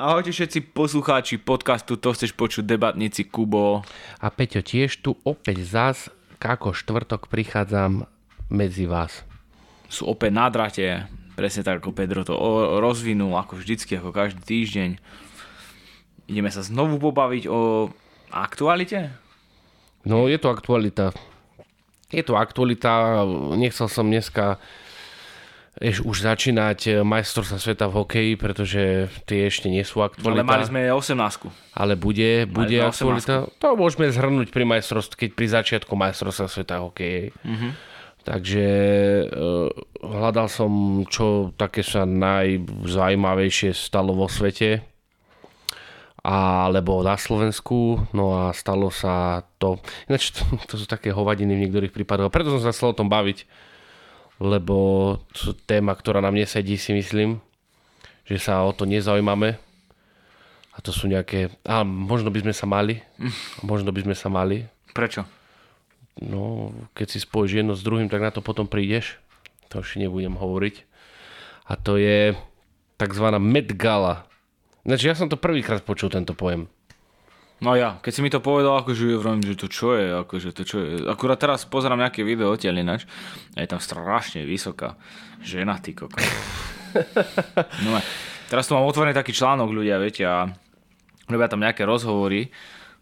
Ahojte všetci poslucháči podcastu To chceš počuť debatníci Kubo. A Peťo tiež tu opäť zás, ako štvrtok prichádzam medzi vás. Sú opäť na drate, presne tak ako Pedro to rozvinul, ako vždycky, ako každý týždeň. Ideme sa znovu pobaviť o aktualite? No je to aktualita. Je to aktualita, nechcel som dneska Eš, už začínať eh, majstrovstva sveta v hokeji, pretože tie ešte nie sú aktualita. Ale mali sme 18. Ale bude, bude aktualita. To môžeme zhrnúť pri majstrovstve, keď pri začiatku majstrovstva sveta hokeji. Mm-hmm. Takže uh, hľadal som, čo také sa najzaujímavejšie stalo vo svete alebo na Slovensku, no a stalo sa to, ináč to, to sú také hovadiny v niektorých prípadoch, preto som sa chcel o tom baviť, lebo to téma, ktorá nám nesedí, si myslím, že sa o to nezaujímame. A to sú nejaké... A možno by sme sa mali. Možno by sme sa mali. Prečo? No, keď si spojíš jedno s druhým, tak na to potom prídeš. To už nebudem hovoriť. A to je takzvaná Met Gala. Znači, ja som to prvýkrát počul, tento pojem. No ja, keď si mi to povedal, akože vravím, že to čo je, akože to čo je. Akurát teraz pozerám nejaké video odtiaľ ináč a je tam strašne vysoká žena, ty koko. No, teraz tu mám otvorený taký článok ľudia, viete, a robia tam nejaké rozhovory,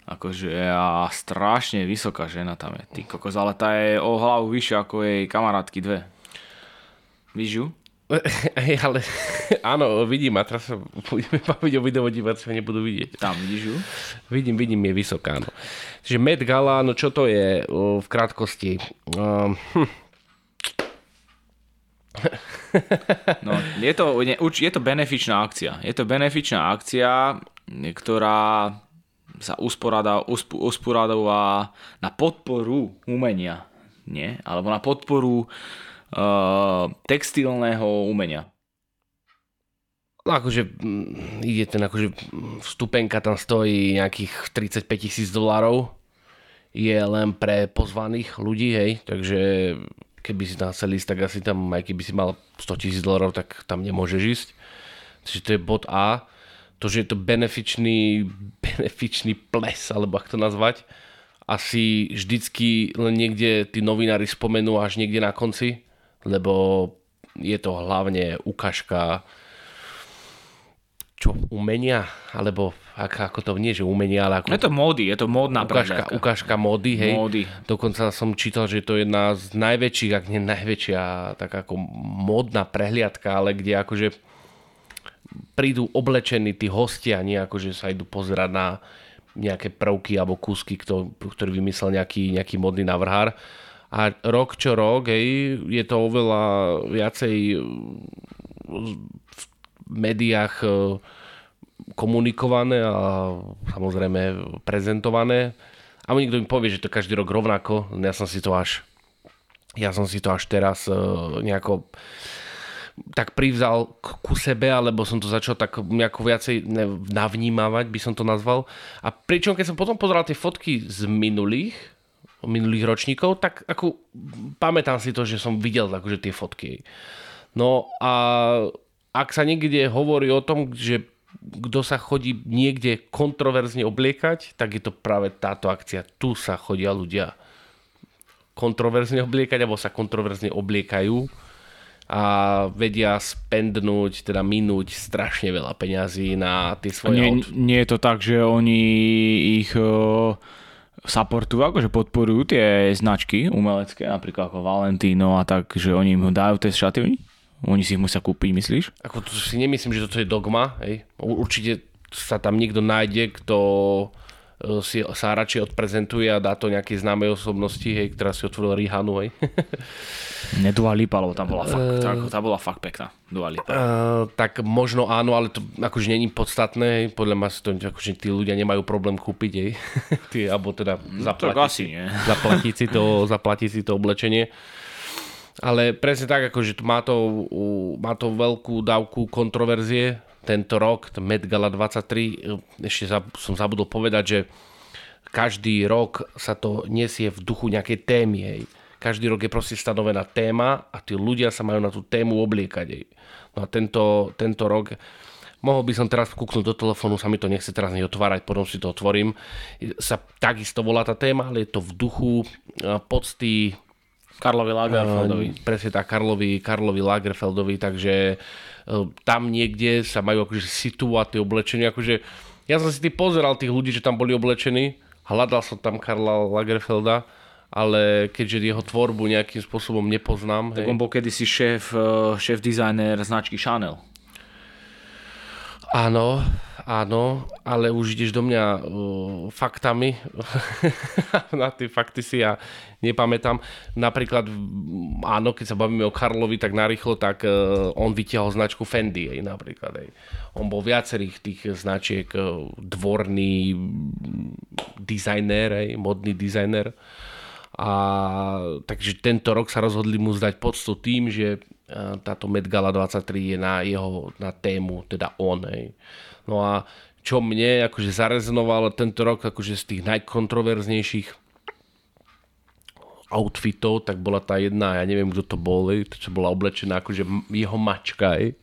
akože a strašne vysoká žena tam je, ty kokos, ale tá je o hlavu vyššia ako jej kamarátky dve. Víš ju? Hej, ale áno, vidím a teraz sa budeme baviť o video, diváci ho nebudú vidieť. Tam, vidíš ju? Vidím, vidím, je vysoká, no. Čiže Met Gala, no čo to je v krátkosti? Um, hm. No, je to, je to benefičná akcia. Je to benefičná akcia, ktorá sa usporáda, usporádová na podporu umenia, nie? Alebo na podporu uh, textilného umenia. Akože mm, ide ten akože vstupenka tam stojí nejakých 35 tisíc dolárov. Je len pre pozvaných ľudí, hej, takže keby si tam chcel ísť, tak asi tam, aj keby si mal 100 tisíc dolárov, tak tam nemôžeš ísť. Takže to je bod A. To, že je to benefičný, benefičný ples, alebo ako to nazvať, asi vždycky len niekde tí novinári spomenú až niekde na konci, lebo je to hlavne ukážka čo, umenia? Alebo ako, ako to nie, že umenia, ale ako... Je to módy, je to módna ukážka, prehľadka. ukážka módy, hej. Módy. Dokonca som čítal, že to je jedna z najväčších, ak nie najväčšia, tak ako módna prehliadka, ale kde akože prídu oblečení tí hostia, nie akože sa idú pozerať na nejaké prvky alebo kúsky, ktorý vymyslel nejaký, nejaký modný navrhár. A rok čo rok, hej, je to oveľa viacej v médiách e, komunikované a samozrejme prezentované. A nikto mi povie, že to každý rok rovnako, ja som si to až ja som si to až teraz e, nejako tak privzal ku sebe, alebo som to začal tak nejako viacej navnímavať, by som to nazval. A pričom, keď som potom pozeral tie fotky z minulých, minulých ročníkov, tak ako pamätám si to, že som videl akože tie fotky. No a ak sa niekde hovorí o tom, že kto sa chodí niekde kontroverzne obliekať, tak je to práve táto akcia. Tu sa chodia ľudia kontroverzne obliekať, alebo sa kontroverzne obliekajú a vedia spendnúť, teda minúť strašne veľa peňazí na tie svoje nie, nie je to tak, že oni ich uh, supportujú, akože podporujú tie značky umelecké, napríklad ako Valentino a tak, že oni im dajú tie šaty? Oni si ich musia kúpiť, myslíš? Ako to si nemyslím, že toto je dogma. Hej. Určite sa tam niekto nájde, kto si sa radšej odprezentuje a dá to nejakej známej osobnosti, hej, ktorá si otvorila Rihanu, hej. Ne Dua Lipa, lebo tam bola fakt, tá, tá bola fakt pekná, Dua Lipa. Uh, tak možno áno, ale to akože není podstatné, hej. podľa mňa si to, akože tí ľudia nemajú problém kúpiť, hej. Tí, alebo teda zaplatiť, no, asi, nie. zaplatiť, si to, zaplatiť si to oblečenie. Ale presne tak, akože má to, má to veľkú dávku kontroverzie tento rok, Met Gala 23, ešte som zabudol povedať, že každý rok sa to nesie v duchu nejakej témy, hej. Každý rok je proste stanovená téma a tí ľudia sa majú na tú tému obliekať, hej. No a tento, tento rok mohol by som teraz kúknúť do telefónu, sa mi to nechce teraz neotvárať, potom si to otvorím. Sa takisto volá tá téma, ale je to v duchu uh, pocty Karlovi Lagerfeldovi. Uh, presne tak, Karlovi, Karlovi Lagerfeldovi, takže uh, tam niekde sa majú akože situovať tie oblečenia, akože ja som si ty pozeral tých ľudí, že tam boli oblečení, hľadal som tam Karla Lagerfelda, ale keďže jeho tvorbu nejakým spôsobom nepoznám. Tak hej. on bol kedysi šéf, šéf dizajner značky Chanel. Áno, áno, ale už ideš do mňa uh, faktami. Na tie fakty si ja nepamätám. Napríklad, áno, keď sa bavíme o Karlovi tak narýchlo, tak uh, on vytiahol značku Fendi, aj, napríklad. Aj. On bol viacerých tých značiek uh, dvorný dizajner, aj, modný dizajner. A takže tento rok sa rozhodli mu zdať poctu tým, že táto Met Gala 23 je na jeho na tému, teda on. Hej. No a čo mne akože zarezonovalo tento rok akože z tých najkontroverznejších outfitov, tak bola tá jedna, ja neviem, kto to bol, to, čo bola oblečená akože jeho mačka. Hej.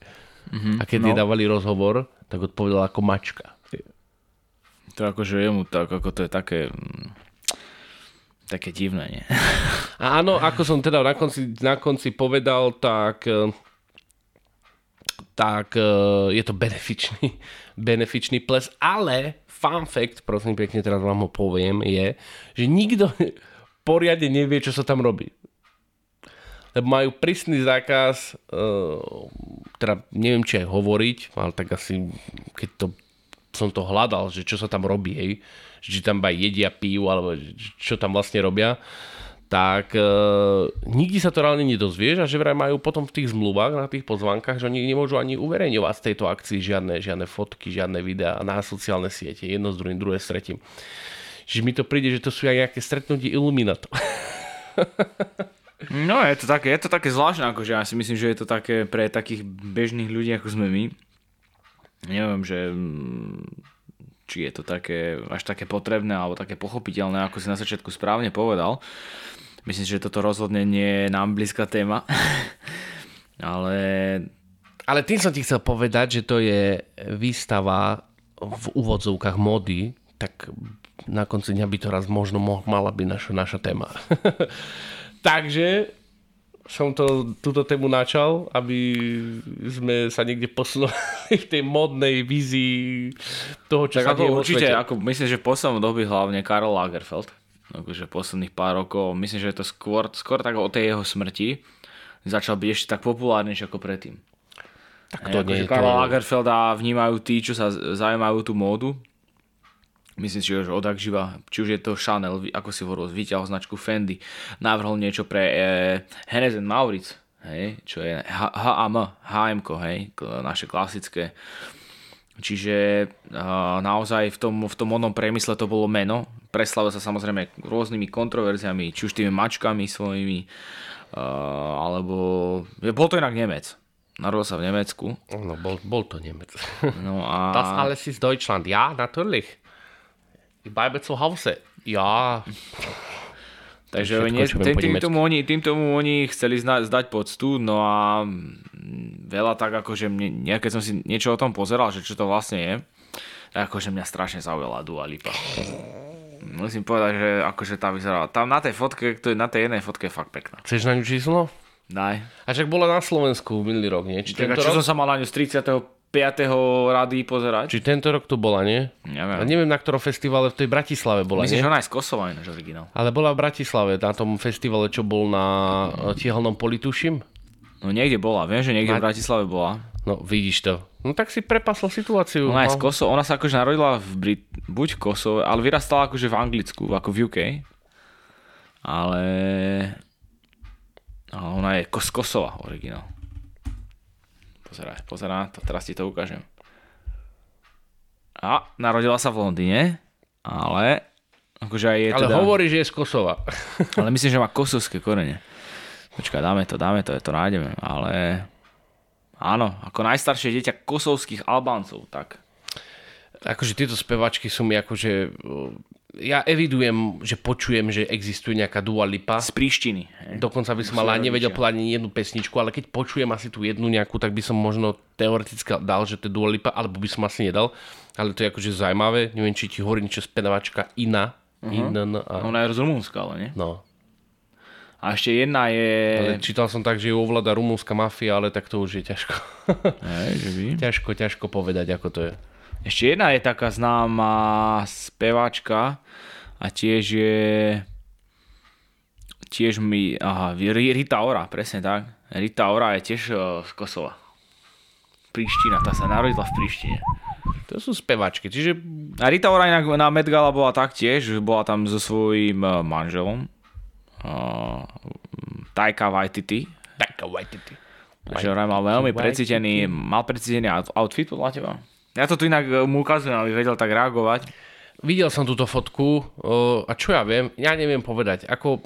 Mm-hmm, a keď no. jej dávali rozhovor, tak odpovedala ako mačka. To akože jemu tak, ako to je také mm, také divné, nie? A áno, ako som teda na konci, na konci povedal, tak eh, tak eh, je to benefičný, benefičný ples, ale fun fact, prosím pekne, teraz vám ho poviem, je, že nikto poriadne nevie, čo sa tam robí. Lebo majú prísny zákaz, eh, teda neviem, či aj hovoriť, ale tak asi, keď to som to hľadal, že čo sa tam robí, hej, či tam aj jedia, pijú, alebo čo tam vlastne robia, tak e, nikdy sa to reálne nedozvieš a že vraj majú potom v tých zmluvách, na tých pozvánkach, že oni nemôžu ani uverejňovať z tejto akcii žiadne, žiadne fotky, žiadne videá na sociálne siete, jedno s druhým, druhé s tretím. Čiže mi to príde, že to sú aj nejaké stretnutie iluminatov. No, je to také, je to také zvláštne, akože ja si myslím, že je to také pre takých bežných ľudí, ako sme my. Neviem, že či je to také, až také potrebné alebo také pochopiteľné, ako si na začiatku správne povedal. Myslím, že toto rozhodne nie je nám blízka téma. Ale... Ale tým som ti chcel povedať, že to je výstava v úvodzovkách mody, tak na konci dňa by to raz možno mala byť naša, naša téma. Takže som to, túto tému načal, aby sme sa niekde posunuli v tej modnej vízii toho, čo tak sa ako určite, ako myslím, že v poslednom doby hlavne Karl Lagerfeld, akože posledných pár rokov, myslím, že je to skôr, skôr tak o tej jeho smrti začal byť ešte tak populárnejší ako predtým. Tak to nie, Karl to... Lagerfelda vnímajú tí, čo sa zaujímajú tú módu, myslím si, že odak živa, či už je to Chanel, ako si hovoril, vyťahol značku Fendi, navrhol niečo pre e, Hennes Maurits, hej, čo je H&M, H&M, hej, naše klasické. Čiže uh, naozaj v tom, v tom modnom priemysle to bolo meno. Preslavil sa samozrejme rôznymi kontroverziami, či už tými mačkami svojimi, uh, alebo... Bol to inak Nemec. Narodil sa v Nemecku. No, bol, bol to Nemec. No a... Das alles ist Deutschland. Ja, natürlich. Ich bleibe zu Hause. Ja. Takže Všetko, nie, tým, tým, tomu oni, tým tomu oni chceli zna, zdať poctu, no a veľa tak akože mne, keď som si niečo o tom pozeral, že čo to vlastne je, tak akože mňa strašne zaujala Dua Lipa. Musím povedať, že akože tá vyzerala. Tam na tej fotke, to je, na tej jednej fotke je fakt pekná. Chceš na ňu číslo? Daj. A však bola na Slovensku minulý rok, nie? Či Čaká, čo rok? som sa mal na ňu z 30. 5. rady pozerať. Či tento rok tu bola, nie? Neviem. Ja neviem, na ktorom festivale v tej Bratislave bola, Myslím, nie? že ona je z Kosova ináč originál. Ale bola v Bratislave, na tom festivale, čo bol na Tiehlnom poli, tuším? No niekde bola, viem, že niekde na... v Bratislave bola. No vidíš to. No tak si prepasol situáciu. Ona je z no. Kosova, ona sa akože narodila v Brit... buď v Kosove, ale vyrastala akože v Anglicku, ako v UK. Ale... ale ona je z Kosova originál. Pozeraj, pozeraj, to teraz ti to ukážem. A narodila sa v Londýne, ale akože aj je ale teda... hovorí, že je z Kosova. ale myslím, že má kosovské korene. Počkaj, dáme to, dáme to, ja to nájdeme, ale áno, ako najstaršie dieťa kosovských Albáncov, tak. akože tieto spevačky sú mi akože... Ja evidujem, že počujem, že existuje nejaká Dua Lipa. Z Príštiny. hej. Dokonca by som ale nevedel povedať ani jednu pesničku, ale keď počujem asi tú jednu nejakú, tak by som možno teoreticky dal, že to je Dua Lipa, alebo by som asi nedal. Ale to je akože zaujímavé. Neviem, či ti hovorí niečo speváčka Ina. Uh-huh. Inan, a... Ona je z Rumúnska, ale nie? No. A ešte jedna je... Ale čítal som tak, že ju ovláda rumúnska mafia, ale tak to už je ťažko. Hej, že by. ťažko, ťažko povedať, ako to je. Ešte jedna je taká známa speváčka a tiež je tiež mi, aha, Ri- Rita Ora, presne tak. Rita Ora je tiež eh, z Kosova. Príština, tá sa narodila v Príštine. To sú spevačky, čiže A Rita Ora inak na Met Gala bola taktiež, bola tam so svojím eh, manželom. Uh, Taika Waititi. taká Waititi. Že vraj mal veľmi precítený, mal precítený out- outfit podľa teba? Ja to tu inak eh, mu ukazujem, aby vedel tak reagovať. Videl som túto fotku o, a čo ja viem, ja neviem povedať. Ako,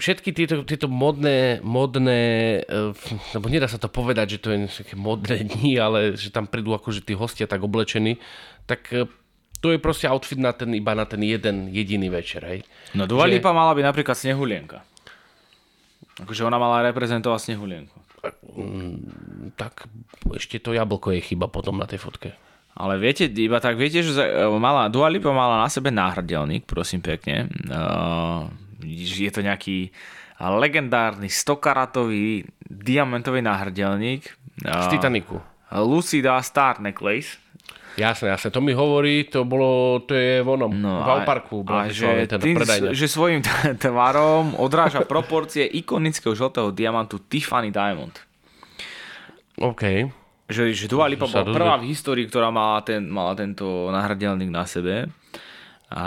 všetky tieto, tieto modné, modné, e, lebo nedá sa to povedať, že to je nejaké modné dni, ale že tam prídu akože tí hostia tak oblečení, tak e, to je proste outfit na ten, iba na ten jeden jediný večer, hej. No Dua Že- Lipa mala byť napríklad Snehulienka. Akože ona mala reprezentovať Snehulienku. Tak ešte to jablko je chyba potom na tej fotke. Ale viete, iba tak viete, že za- mala, Dua Lipa mala na sebe náhrdelník, prosím pekne. Uh, je to nejaký legendárny 100-karatový diamantový náhrdelník. Z Uh, Titaniku. Lucida Star Necklace. Jasné, jasné, to mi hovorí, to bolo, to je v onom, No, v Alparku, a, a že, teda tým, že svojím t- tvarom odráža proporcie ikonického žltého diamantu Tiffany Diamond. OK. Že, že Dua Lipa bola prvá v histórii, ktorá mala, ten, mala tento náhrdelník na sebe. A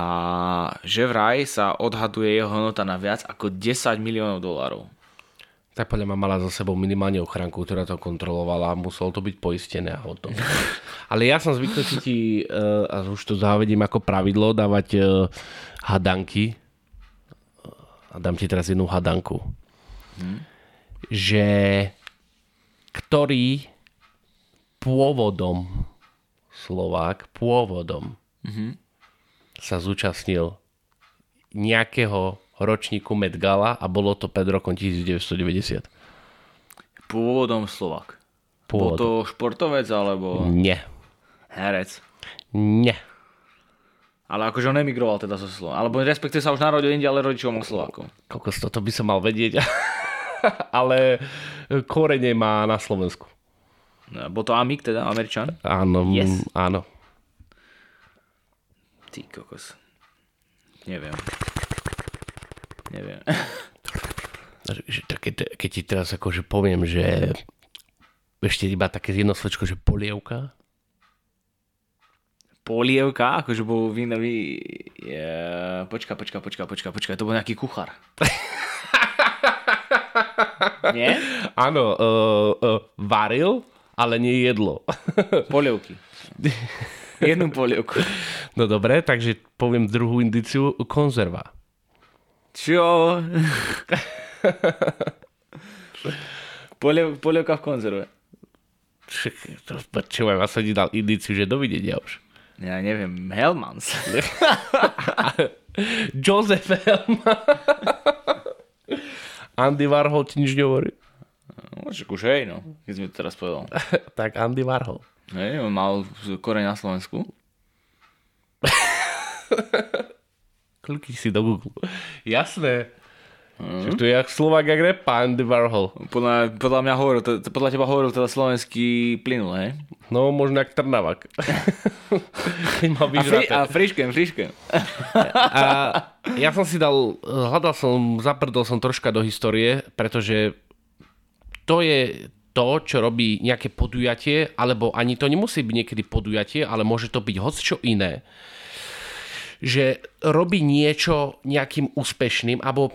že vraj sa odhaduje jeho hodnota na viac ako 10 miliónov dolárov. Tak podľa ma mala za sebou minimálne ochranku, ktorá to kontrolovala a muselo to byť poistené a hotovo. Ale ja som zvyknutý ti, uh, a už to zavedím ako pravidlo, dávať uh, hadanky. A dám ti teraz jednu hadanku. Že ktorý pôvodom Slovák, pôvodom sa zúčastnil nejakého ročníku Met Gala a bolo to pred rokom 1990. Pôvodom Slovak. Bol Pôvodom. to športovec alebo Nie. herec. Nie. Ale akože on emigroval teda zo Slova. Alebo respektíve sa už narodil inde, ale rodičom bol Slovákom. Kokos, toto by som mal vedieť. Ale korene má na Slovensku. No, Bol to Amik, teda Američan. Áno, Yes. áno. Ty kokos. Neviem. Neviem. Keď, keď ti teraz akože poviem, že ešte iba také jedno sločko, že polievka. Polievka, akože bol vínový... Je... Počka, počka, počka, počka, počka, to bol nejaký kuchár. Nie? Áno, uh, uh, varil, ale nie jedlo. Polievky. Jednu polievku. No dobre, takže poviem druhú indiciu, konzerva. Čo? Poliev, polievka v konzerve. Počúvaj, ja som ti dal indiciu, že dovidenia už. Ja neviem, Hellmans. Joseph Helma. Andy Warhol ti nič nehovorí? No, však už hej, no, keď sme to teraz povedal. tak Andy Warhol. Hej, on mal koreň na Slovensku. Klikni si do Google. Jasné. Mm. To je jak Slovak, jak Andy Warhol. Podľa, podľa mňa hovoril, to, podľa teba hovoril teda slovenský plynul, hej? No, možno jak Trnavak. A, fri, a friškem, friškem. A ja som si dal, hľadal som, zaprdol som troška do histórie, pretože to je to, čo robí nejaké podujatie, alebo ani to nemusí byť niekedy podujatie, ale môže to byť hoc čo iné. Že robí niečo nejakým úspešným, alebo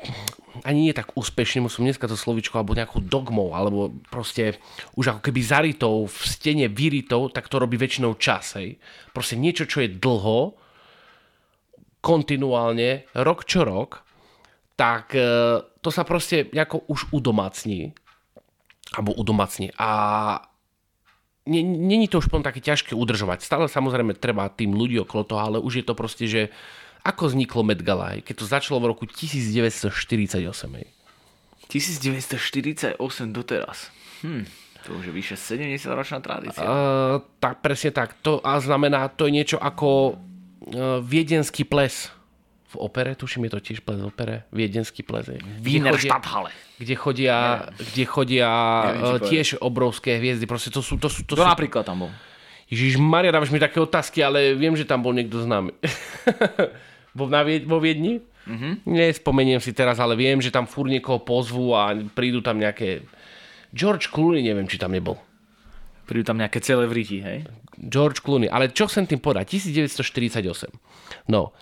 ani nie tak úspešným, musím dneska to slovičko, alebo nejakou dogmou, alebo proste už ako keby zaritou, v stene vyritou, tak to robí väčšinou čas, hej. Proste niečo, čo je dlho, kontinuálne, rok čo rok, tak e, to sa proste nejako už udomacní. Alebo udomacní. A není to už potom také ťažké udržovať. Stále samozrejme treba tým ľudí okolo toho, ale už je to proste, že ako vzniklo Met Gala, keď to začalo v roku 1948. Hej? 1948 doteraz. Hm, to už je vyše 70 ročná tradícia. Uh, tak presne tak. To a znamená, to je niečo ako uh, viedenský ples v opere, tuším je to tiež ples v opere, viedenský ples. Wiener Stadthalle. kde chodia, kde chodia Neviem, či uh, povedať. tiež obrovské hviezdy. Proste to sú, to sú, to sú napríklad tam bol? Ježiš Maria, dávaš mi také otázky, ale viem, že tam bol niekto známy. vo, na, Vie- vo Viedni? Mm-hmm. Nespomeniem si teraz, ale viem, že tam fúr niekoho pozvú a prídu tam nejaké... George Clooney, neviem, či tam nebol. Prídu tam nejaké celebrity, hej? George Clooney. Ale čo chcem tým povedať? 1948. No.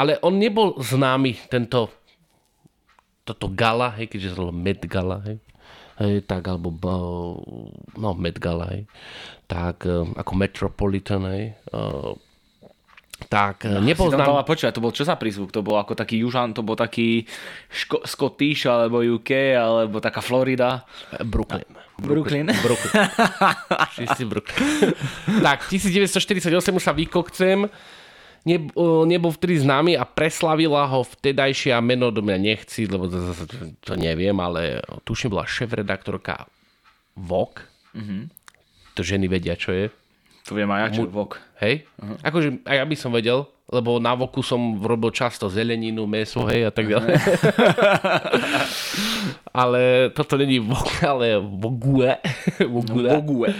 Ale on nebol známy, tento toto gala, hej, keďže to bolo Met Gala, hej. Hej, tak, alebo bo- no, Met Gala, hej. Tak, eh, ako Metropolitan, hej. eh, tak, eh, nebol Si tam počúvať, to bol čo za prízvuk? To bol ako taký Južan, to bol taký Ško- Scottish, alebo UK, alebo taká Florida. Brooklyn. Brooklyn. Brooklyn. Všetci Brooklyn. tak, 1948 už sa vykokcem. Nebol vtedy známy a preslavila ho vtedajšia meno do mňa nechci, lebo to, to, to, neviem, ale tuším bola šéf-redaktorka Vogue. Mm-hmm. To ženy vedia, čo je. To viem aj ja, čo vok. Hej? Uh-huh. Akože aj ja by som vedel, lebo na voku som robil často zeleninu, meso, hej, a tak ďalej. ale toto není vok, ale vogue. vogue. Vogue.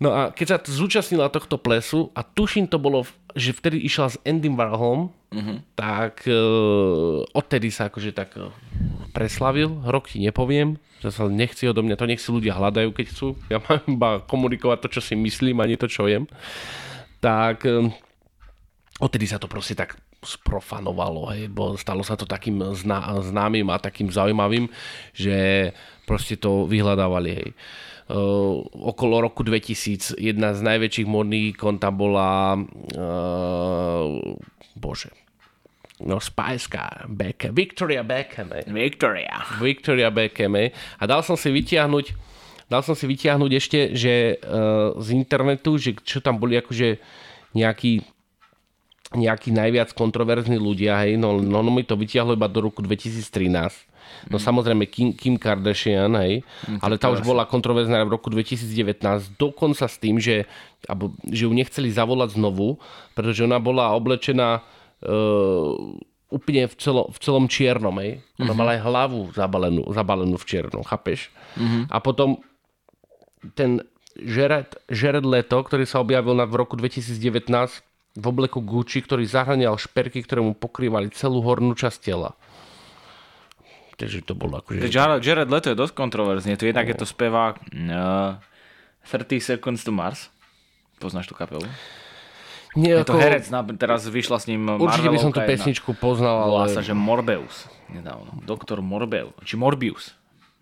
No a keď sa zúčastnila tohto plesu a tuším to bolo, že vtedy išla s Endym Warholom, uh-huh. tak uh, odtedy sa akože tak uh, preslavil, rok ti nepoviem, že sa nechci odo mňa, to nech si ľudia hľadajú, keď chcú. Ja mám iba komunikovať to, čo si myslím a nie to, čo jem. Tak um, odtedy sa to proste tak sprofanovalo, hej, bo stalo sa to takým zná, známym a takým zaujímavým, že proste to vyhľadávali, hej. Uh, okolo roku 2000 jedna z najväčších modných ikon tam bola uh, bože no Spice Beckham, Victoria Beckham. Victoria. Victoria Beckham. A dal som si vytiahnuť dal som si vytiahnuť ešte, že uh, z internetu, že čo tam boli akože nejakí nejakí najviac kontroverzní ľudia, hej, no, no, no mi to vytiahlo iba do roku 2013. No samozrejme Kim, Kim Kardashian, hej, ale tá už bola kontroverzná v roku 2019, dokonca s tým, že, alebo, že ju nechceli zavolať znovu, pretože ona bola oblečená uh, úplne v, celo, v celom čiernom, hej. Ona mala aj hlavu zabalenú, zabalenú v čiernom, chápeš? A potom ten Jared, Jared Leto, ktorý sa objavil na, v roku 2019 v obleku Gucci, ktorý zahranial šperky, ktoré mu pokrývali celú hornú časť tela. Takže to bolo akože... Jared, Jared Leto je dosť kontroverzný. Tu jednak je to spevák uh, 30 Seconds to Mars. Poznáš tú kapelu? Nie, Je to herec, na- teraz vyšla s ním Určite by som tú pesničku poznal, Volá ale sa, že Morbeus. Nedávno. Doktor Morbeus. Či Morbius.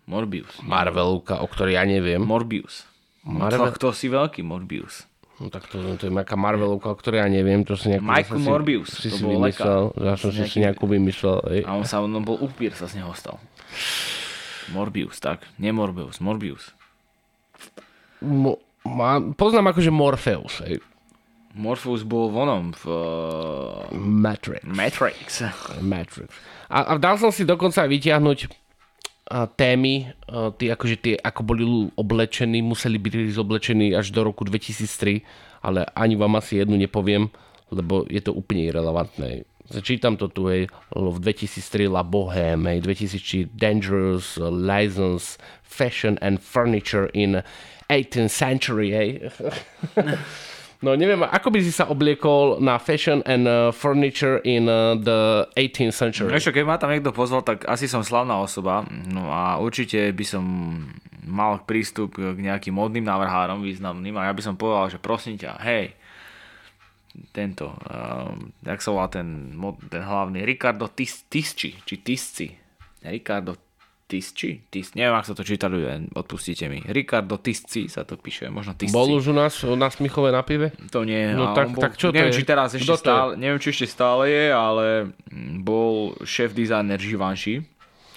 Morbius. Marvelovka, o ktorej ja neviem. Morbius. Marvel- To, to si veľký Morbius. No, tak to, to je nejaká Marvelovka, o ktorej ja neviem. To si nejakú, Michael zase si- Morbius, Si, to bol vymyslel. lekár. Ja som si, si nejakú vymyslel. Ej. A on sa, on bol upír, sa z neho stal. Morbius, tak. Nie Morbius, Morbius. Mo, má, poznám akože Morpheus. Ej. Morpheus bol vonom v Matrix. Matrix. Matrix. A, a dal som si dokonca aj a, témy, tí, akože tie, ako boli oblečení, museli byť oblečení až do roku 2003, ale ani vám asi jednu nepoviem, lebo je to úplne irrelevantné. Čítam to tu, hej, v 2003 La Bohème, hej, 2003 Dangerous, License, Fashion and Furniture in 18th Century, hej. No neviem, ako by si sa obliekol na fashion and uh, furniture in uh, the 18th century? Čo, keď ma tam niekto pozval, tak asi som slavná osoba. No a určite by som mal prístup k nejakým modným návrhárom významným a ja by som povedal, že prosím ťa, hej, tento, um, jak sa volá ten, ten hlavný, Ricardo Tis, Tisci, či Tisci, Ricardo Tisci, Tis, neviem, ak sa to číta ľudia, odpustite mi. Ricardo Tisci sa to píše, možno Tisci. Bol už u nás na Smichove na pive? To nie, No tak- bol, tak čo to neviem, je? či teraz ešte Kto to stále, neviem, či ešte stále je, ale mm, bol šéf dizajner Givenchy,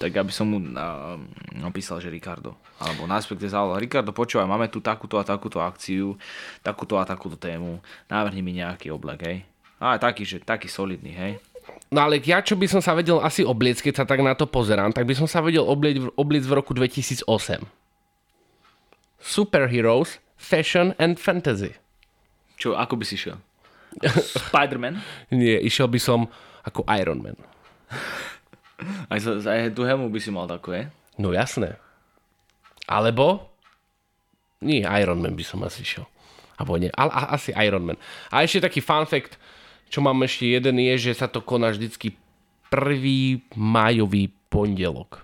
tak aby som mu uh, napísal, že Ricardo. Alebo na respektive zavolal, Ricardo, počúvaj, máme tu takúto a takúto akciu, takúto a takúto tému, návrhni mi nejaký oblek, hej. A taký, že taký solidný, hej. No ale ja, čo by som sa vedel asi obliec, keď sa tak na to pozerám, tak by som sa vedel obliec, obliec v roku 2008. Superheroes, Fashion and Fantasy. Čo, ako by si šiel? Spider-Man? Nie, išiel by som ako Iron Man. Aj, aj tú helmu by si mal takú, je? No jasné. Alebo... Nie, Iron Man by som asi šiel. Abo nie, ale asi Iron Man. A ešte taký fun fact, čo mám ešte jeden je, že sa to koná vždycky prvý májový pondelok.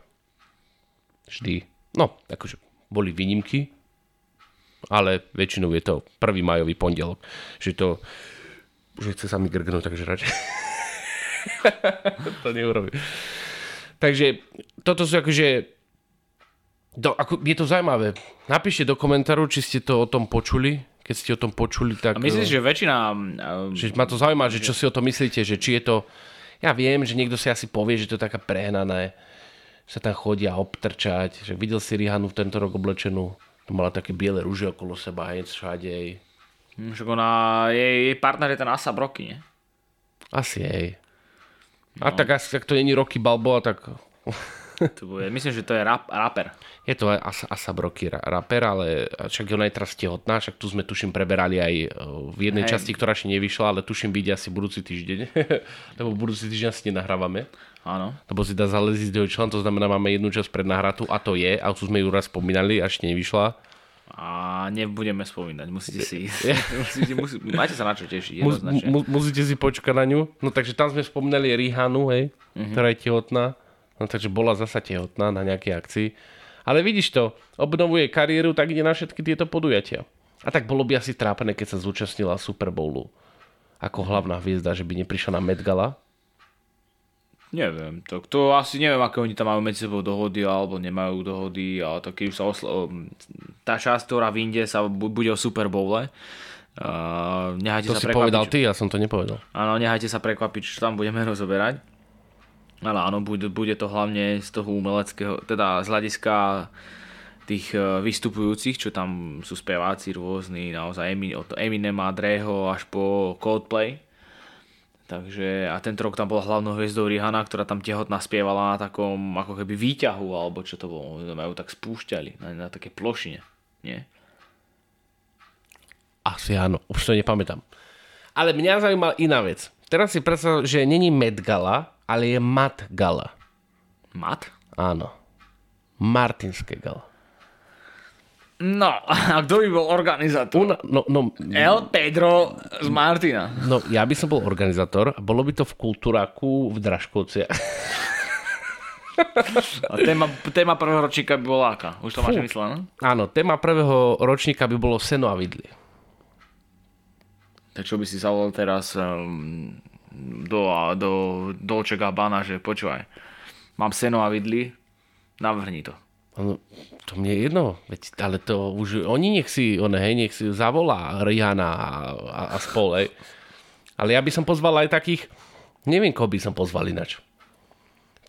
Vždy. No, akože boli výnimky, ale väčšinou je to prvý majový pondelok. Že to, že chce sa mi grgnúť, takže radšej. to neurobím. Takže toto sú akože do, ako, je to zaujímavé. Napíšte do komentáru, či ste to o tom počuli. Keď ste o tom počuli, tak... A myslíš, že väčšina... Uh, že ma to zaujíma, že čo si o tom myslíte, že či je to... Ja viem, že niekto si asi povie, že to je taká prehnané, že sa tam chodia obtrčať, že videl si Rihanu v tento rok oblečenú, to mala také biele rúže okolo seba, hej, všade. Však ona, jej, jej partner je ten Asa Broky, nie? Asi hej. No. A tak asi, ak to není Rocky Balboa, tak To bude, myslím, že to je rap, rapper. je to Asa, Asa Broky ra- rapper, ale však ona je teraz tehotná, však tu sme tuším preberali aj e, v jednej Hej. časti, ktorá ešte nevyšla, ale tuším vyjde asi budúci týždeň, lebo budúci týždeň asi nenahrávame. Áno. lebo si dá zaleziť do člen, to znamená, máme jednu časť prednahratú a to je, a tu sme ju raz spomínali, až nevyšla. A nebudeme spomínať, musíte si musíte, musí, máte sa na čo tešiť, Mus, mu, musíte si počkať na ňu. No takže tam sme spomínali Rihanu, hej, mm-hmm. ktorá je tehotná. No takže bola zasa tehotná na nejakej akcii. Ale vidíš to, obnovuje kariéru, tak ide na všetky tieto podujatia. A tak bolo by asi trápené, keď sa zúčastnila Super Bowlu ako hlavná hviezda, že by neprišla na Met Gala. Neviem, to, to asi neviem, aké oni tam majú medzi sebou dohody, alebo nemajú dohody, ale to keď už sa oslo... tá časť, ktorá vyjde, sa bu- bude o Super Bowle. Uh, nehajte To sa si povedal prekvapiť, ty, ja som to nepovedal. Áno, nehajte sa prekvapiť, čo tam budeme rozoberať. Ale áno, bude, bude to hlavne z toho umeleckého, teda z hľadiska tých eh, vystupujúcich, čo tam sú speváci rôzni, naozaj od Eminema, Dreho až po Coldplay. Takže a tento rok tam bola hlavnou hviezdou Rihanna, ktorá tam tehotná spievala na takom ako keby výťahu, alebo čo to bolo, majú tak spúšťali na, na také plošine, nie? Asi áno, už to nepamätám. Ale mňa zaujímala iná vec. Teraz si predstav, že není Met Gala, ale je Mat Gala. Mat? Áno. Martinské gala. No, a kto by bol organizátor? Una, no, no, El Pedro z Martina. no, ja by som bol organizátor a bolo by to v Kultúraku v Dražkovci. A téma, téma prvého ročníka by bola aká? Už to máš myslené? Áno, téma prvého ročníka by bolo seno a vidly. Tak čo by si zavolal teraz um, do, do Dolce Gabbana, že počúvaj, mám seno a vidly, navrhni to. No, to mne je jedno, veď, ale to už oni nech si, one, hej, nech si zavolá Rihanna a, a, a spol, hej. Ale ja by som pozval aj takých, neviem, koho by som pozval inač.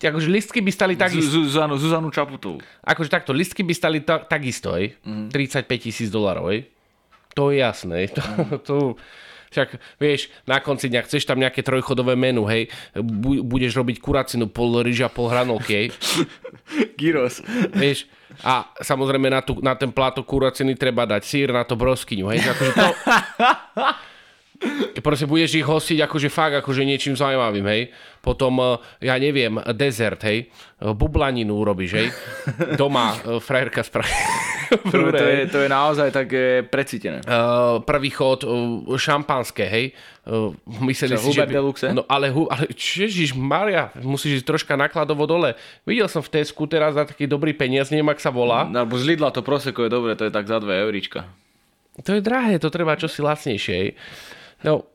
Akože listky by stali takisto, Zuzanu, Zuzanu Čaputovú. akože takto, listky by stali ta, takisto, hej. 35 tisíc dolarov, hej. To je jasné. To, to, však, vieš, na konci dňa chceš tam nejaké trojchodové menu, hej. Bu, budeš robiť kuracinu, pol ryža, pol hranolky, hej. Gyros. Vieš, a samozrejme na, tú, na ten plátok kuraciny treba dať sír, na to broskyňu, hej, akože to... Proste budeš ich hostiť akože fakt, akože niečím zaujímavým, hej. Potom, eh, ja neviem, dezert, hej. Eh, Bublaninu urobíš, hej. Doma eh, frajerka spraví. To, to, je, to je naozaj také precítené. Uh, prvý chod uh, šampanské, hej. Uh, mysleli Čo, si, že... Hubert Deluxe? No ale, ale Ježiš Maria, musíš ísť troška nakladovo dole. Videl som v Tesku teraz za taký dobrý peniaz, neviem, ak sa volá. Alebo z Lidla to proseko je dobre, to je tak za 2 euríčka. To je drahé, to treba čosi lacnejšie. hej. No,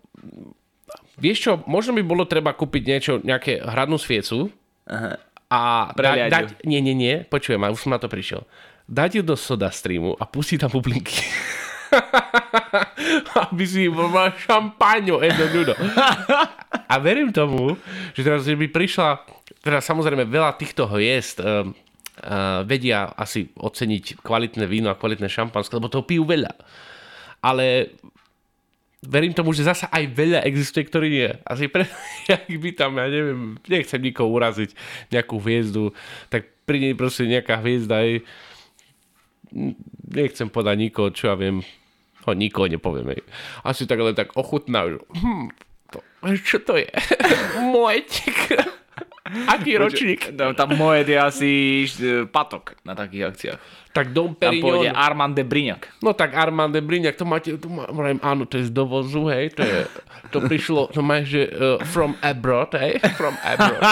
vieš čo, možno by bolo treba kúpiť niečo, nejaké hradnú sviecu Aha. a dať, dať, nie, nie, nie, počujem, už som na to prišiel. Dať ju do soda streamu a pustiť tam bublinky. Aby si mal šampáňo, jedno a verím tomu, že teraz by prišla, teda samozrejme veľa týchto hviezd um, uh, vedia asi oceniť kvalitné víno a kvalitné šampanské, lebo toho pijú veľa. Ale verím tomu, že zasa aj veľa existuje, ktorý nie. Asi pre, jak by tam, ja neviem, nechcem nikoho uraziť, nejakú hviezdu, tak príde proste nejaká hviezda aj nechcem podať nikoho, čo ja viem, ho nikoho nepovieme. Asi tak len tak ochutná, že hm, to, čo to je? Moetik. Aký ročník? Tam, tam moje je asi e, patok na takých akciách. Tak Dom Tam pôjde Perignon. Armand de Brignac. No tak Armand de Brignac, to máte, to má, áno, to je z dovozu, hej, to je, to prišlo, to máš, že uh, from abroad, hej, from abroad.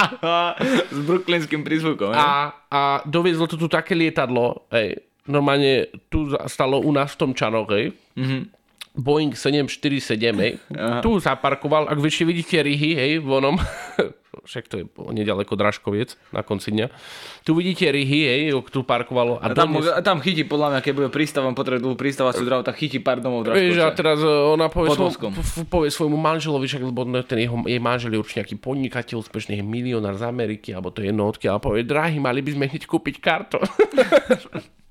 S brooklynským prízvukom. A... A, a doviezlo to tu také lietadlo, hej, normálne tu stalo u nás v tom čanoch, mm-hmm. Boeing 747, hej, tu zaparkoval, ak ešte vidíte ryhy, hej, v onom, však to je nedaleko Dražkoviec na konci dňa, tu vidíte ryhy, hej, tu parkovalo a, A tam, a tam chytí, podľa mňa, keď bude prístavom, potrebuje dlhú prístavaciu dráhu, tak chytí pár domov Vieš, a teraz e, ona povie, svoj, povie svojmu manželovi, však, lebo ten jeho, jej manžel je určite nejaký podnikateľ, úspešný milionár z Ameriky, alebo to je jedno odkiaľ, a povie, drahý, mali by sme hneď kúpiť kartón.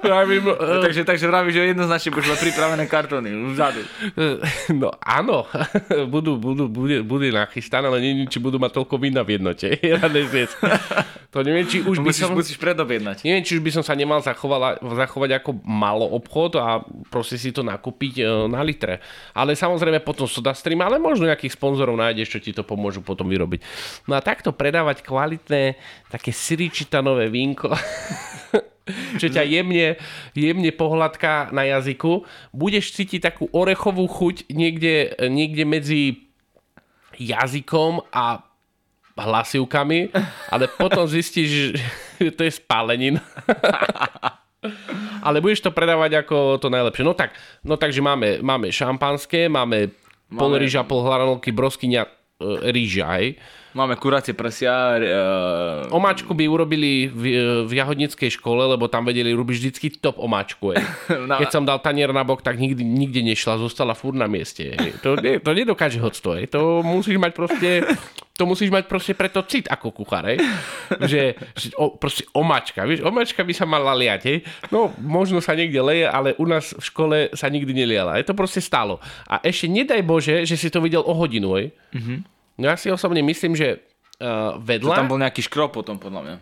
Pravím, e, Takže, takže vravíš, že jednoznačne budeš mať pripravené kartóny vzadu. No áno, budú, budú, bude, bude nachystané, ale neviem, či budú mať toľko vína v jednote. To neviem, či už by Musíš, som... musíš predobjednať. Neviem, či už by som sa nemal zachovala, zachovať ako malo obchod a proste si to nakúpiť e, na litre. Ale samozrejme potom SodaStream, ale možno nejakých sponzorov nájdeš, čo ti to pomôžu potom vyrobiť. No a takto predávať kvalitné také siričitanové vínko, čo ťa jemne, jemne pohľadká na jazyku, budeš cítiť takú orechovú chuť niekde, niekde medzi jazykom a hlasivkami, ale potom zistíš, že to je spálenin. ale budeš to predávať ako to najlepšie. No tak, no takže máme, máme šampanské, máme, máme... pol rýža, pol hranolky, broskyňa, rýža, hej. Máme kuracie prsia, uh, Omáčku by urobili v, v jahodnickej škole, lebo tam vedeli robiť vždycky top omáčku. Hej. No. Keď som dal tanier na bok, tak nikdy, nikde nešla, zostala furt na mieste. Hej. To, ne, to nedokáže hocto. Hej. To musíš mať proste... To musíš mať proste preto cit ako kuchár, hej? Že, že o, proste omáčka, vieš, omáčka by sa mala liať, hej? No, možno sa niekde leje, ale u nás v škole sa nikdy neliala. Je to proste stálo. A ešte nedaj Bože, že si to videl o hodinu, hej? No ja si osobne myslím, že uh, vedľa... tam bol nejaký škrop potom, podľa mňa.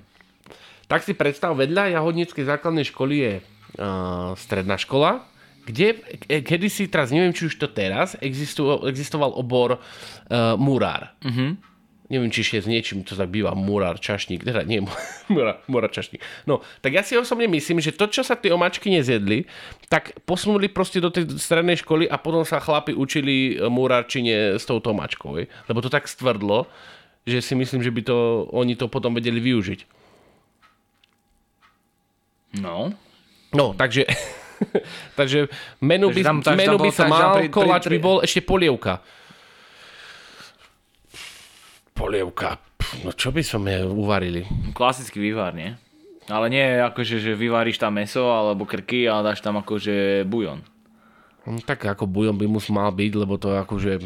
Tak si predstav, vedľa Jahodníckej základnej školy je uh, stredná škola, kde e, kedysi, teraz neviem, či už to teraz, existoval, existoval obor uh, murár. Uh-huh. Neviem, či ešte s niečím to tak býva murár, čašník, teda nie murár, murár, čašník. No, tak ja si osobne myslím, že to, čo sa tie omačky nezjedli, tak posunuli proste do tej strednej školy a potom sa chlapi učili e, murárčine s touto omačkou, hej. lebo to tak stvrdlo, že si myslím, že by to, oni to potom vedeli využiť. No. No, takže, takže menu by, Takže tam- menu by sa mal, pri- pri- koláč by bol, ešte polievka. Polievka. Pff, No čo by som je uvarili? Klasický vývar, nie? Ale nie akože, že vyvaríš tam meso alebo krky, ale dáš tam akože bujon. No, tak ako bujon by mus mal byť, lebo to akože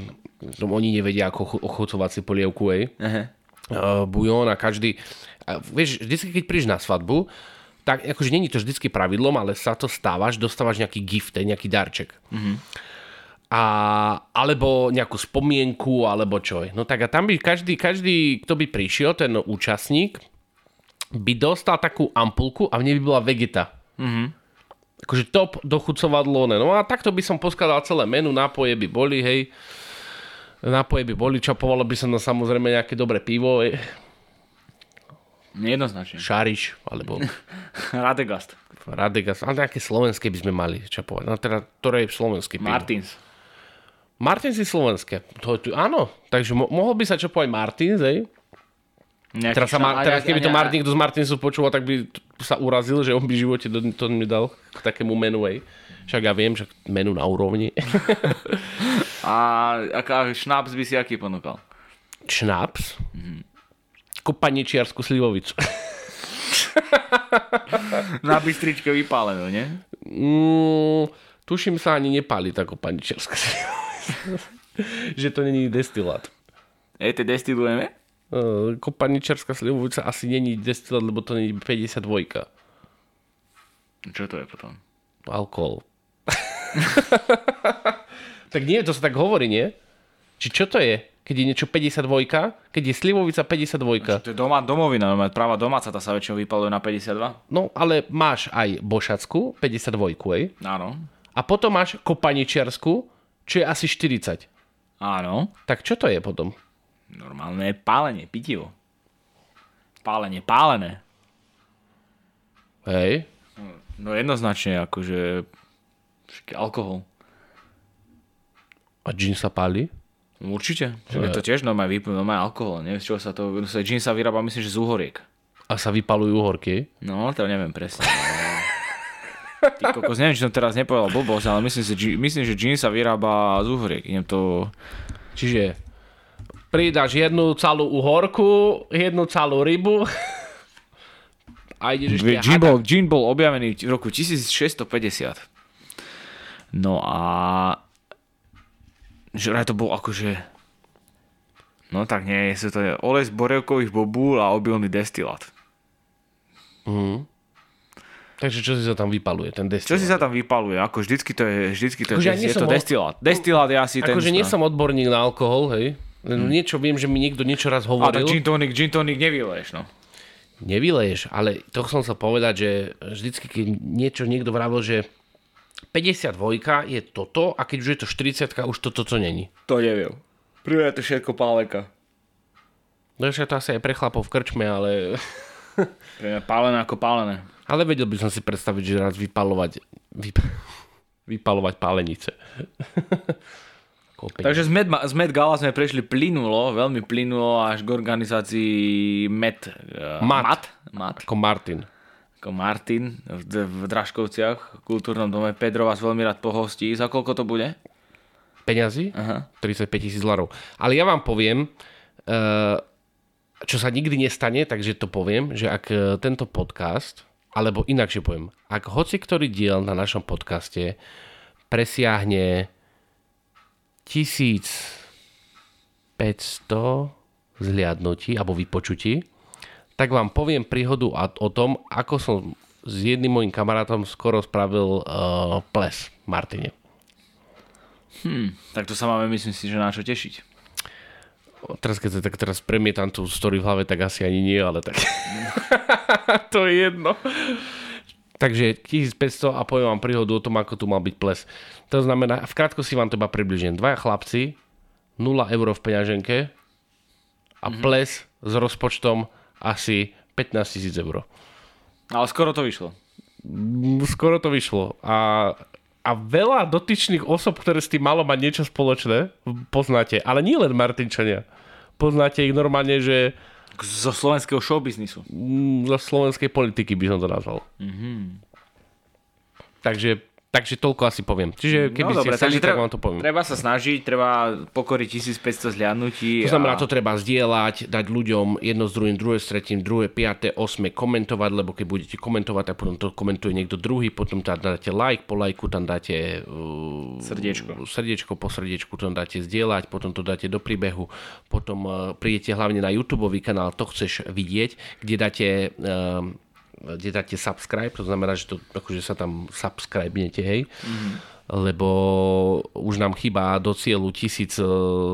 to oni nevedia ako ochucovať si polievku, ej. Aha. Uh, bujon a každý... A vieš, vždycky, keď prídeš na svadbu, tak akože není to vždycky pravidlom, ale sa to stávaš, dostávaš nejaký gift, ej, nejaký darček. A, alebo nejakú spomienku, alebo čo. No tak a tam by každý, každý, kto by prišiel, ten účastník, by dostal takú ampulku a v nej by bola vegeta. Mm-hmm. Akože top dochucovadlo. No a takto by som poskladal celé menu, nápoje by boli, hej. Nápoje by boli, čapovalo by som no samozrejme nejaké dobré pivo, hej. Nejednoznačne. Šariš, alebo Radegast. Radegas, ale nejaké slovenské by sme mali čapovať. No teda, ktoré je slovenské pivo? Martins. Martins je slovenské. To, to, áno, takže mo- mohol by sa čapovať Martins, hej. Nejaký Teraz, sa teraz a- keby a- to a- Martin niekto z Martinsu počúval, tak by sa urazil, že on by v živote do, to nedal k takému menu, hej. Však ja viem, že menu na úrovni. A aká šnaps by si aký ponúkal? Šnaps. Kopaničiarsku slivovicu. Na bystričke vypálenú, nie? Mm, tuším sa ani nepáli tá kopaničiarska slivovica. že to není destilát. Ej, to destilujeme? Uh, Kopaničarská slivovica asi není destilát, lebo to není 52. Čo to je potom? Alkohol. tak nie, to sa tak hovorí, nie? Či čo to je? Keď je niečo 52, keď je slivovica 52. To je doma, domovina, normálne, práva domáca, tá sa väčšinou vypaluje na 52. No, ale máš aj bošackú, 52, ej? Áno. A potom máš kopaničiarsku, čo je asi 40. Áno. Tak čo to je potom? Normálne pálenie, pitivo. Pálenie, pálené. Hej. No jednoznačne, akože alkohol. A gin sa páli? Určite. Je to tiež normálne vypnú, normálne alkohol. Neviem, z čoho sa to... sa gin sa vyrába, myslím, že z uhoriek. A sa vypalujú horky? No, to neviem presne. Ty kokos, neviem, či som teraz nepovedal blbosť, ale myslím, si, že- myslím, že gin sa vyrába z uhoriek. Idem to... Čiže pridáš jednu celú uhorku, jednu celú rybu a ideš ešte hada- bol, gin bol objavený v roku 1650. No a... Že to bol akože... No tak nie, sú to je olej z borevkových bobúl a obilný destilát. Takže čo si sa tam vypaluje, ten destilát? Čo si sa tam vypaluje? Ako vždycky to je, vždycky to Akože ja je, nie je to som o- destilát. Destilát je asi ten... Akože nie som odborník na alkohol, hej. Len Niečo viem, že mi niekto niečo raz A tak hovoril. gin tonic, gin tonic nevyleješ, no. Nevyleješ, ale to som sa povedať, že vždycky, keď niečo niekto vravil, že 52 je toto a keď už je to 40 už to toto není. To neviem. Prvé je to všetko páleka. No ešte to asi aj pre chlapov v krčme, ale, Pre mňa pálené ako pálené. ale vedel by som si predstaviť, že raz vypalovať, vyp, vypalovať pálenice. Takže z Med, z Med Gala sme prešli plynulo, veľmi plynulo až k organizácii Met. eh, Mat. Mat. Mat. Ako Martin. Ako Martin v, v Draškovciach, v kultúrnom dome. Pedro vás veľmi rád pohostí. Za koľko to bude? Peňazí? Aha. 35 tisíc dolarov. Ale ja vám poviem, eh, čo sa nikdy nestane, takže to poviem, že ak eh, tento podcast, alebo inakšie poviem, ak hoci ktorý diel na našom podcaste presiahne 1500 zhliadnutí alebo vypočutí, tak vám poviem príhodu o tom, ako som s jedným mojim kamarátom skoro spravil uh, ples Martine. Tak to sa máme, myslím si, že na čo tešiť. Teraz keď sa tak teraz premietam tú story v hlave, tak asi ani nie, ale tak... to je jedno. Takže 1500 a poviem vám príhodu o tom, ako tu mal byť ples. To znamená, v krátkosti vám to iba približím. Dvaja chlapci, 0 eur v peňaženke a ples s rozpočtom asi 15 tisíc eur. Ale skoro to vyšlo. Mm, Skoro to vyšlo. A, a veľa dotyčných osob, ktoré s tým malo mať niečo spoločné, poznáte. Ale nie len Martinčania. Poznáte ich normálne, že Zo slovenského showbiznisu. mm, zo slovenskej politiky by som to nazval. Takže, takže toľko asi poviem. Čiže keby no ste dobre, chceli, takže tak treba, vám to poviem. treba sa snažiť, treba pokoriť 1500 zliadnutí. To znamená, a... to treba zdieľať, dať ľuďom jedno s druhým, druhé s tretím, druhé, piaté, osme, komentovať, lebo keď budete komentovať, tak potom to komentuje niekto druhý, potom tam dáte like, po lajku tam dáte uh, Srdiečko. srdiečko, po srdiečku tam dáte zdieľať, potom to dáte do príbehu, potom uh, prídete hlavne na YouTube kanál, to chceš vidieť, kde dáte um, kde dáte subscribe, to znamená, že to, akože sa tam subscribnete, hej, mm-hmm. lebo už nám chýba do cieľu tisíc eh,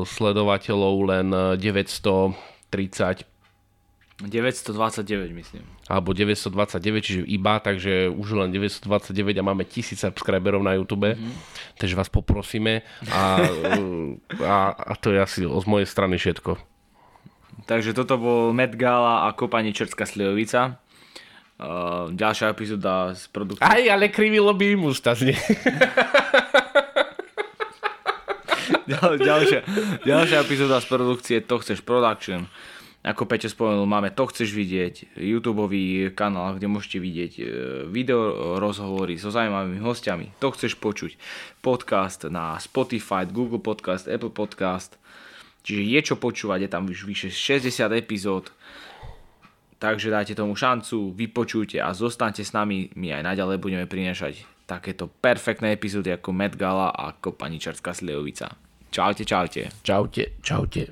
sledovateľov len eh, 930 929, myslím. alebo 929, čiže iba, takže už len 929 a máme 1000 subscriberov na YouTube, mm-hmm. takže vás poprosíme a, a, a to je asi z mojej strany všetko. Takže toto bol Met Gala a kopanie Čertská slivovica. Uh, ďalšia epizóda z produkcie. Aj, ale krivilo by im ústa znie. Ďal, ďalšia, ďalšia epizóda z produkcie To chceš production. Ako Peťo spomenul, máme To chceš vidieť, YouTube kanál, kde môžete vidieť e, video rozhovory so zaujímavými hostiami. To chceš počuť. Podcast na Spotify, Google Podcast, Apple Podcast. Čiže je čo počúvať, je tam už vyše 60 epizód. Takže dajte tomu šancu, vypočujte a zostaňte s nami. My aj naďalej budeme prinášať takéto perfektné epizódy ako Met Gala a ako Paničarská Slievovica. Čaute, čaute. Čaute, čaute.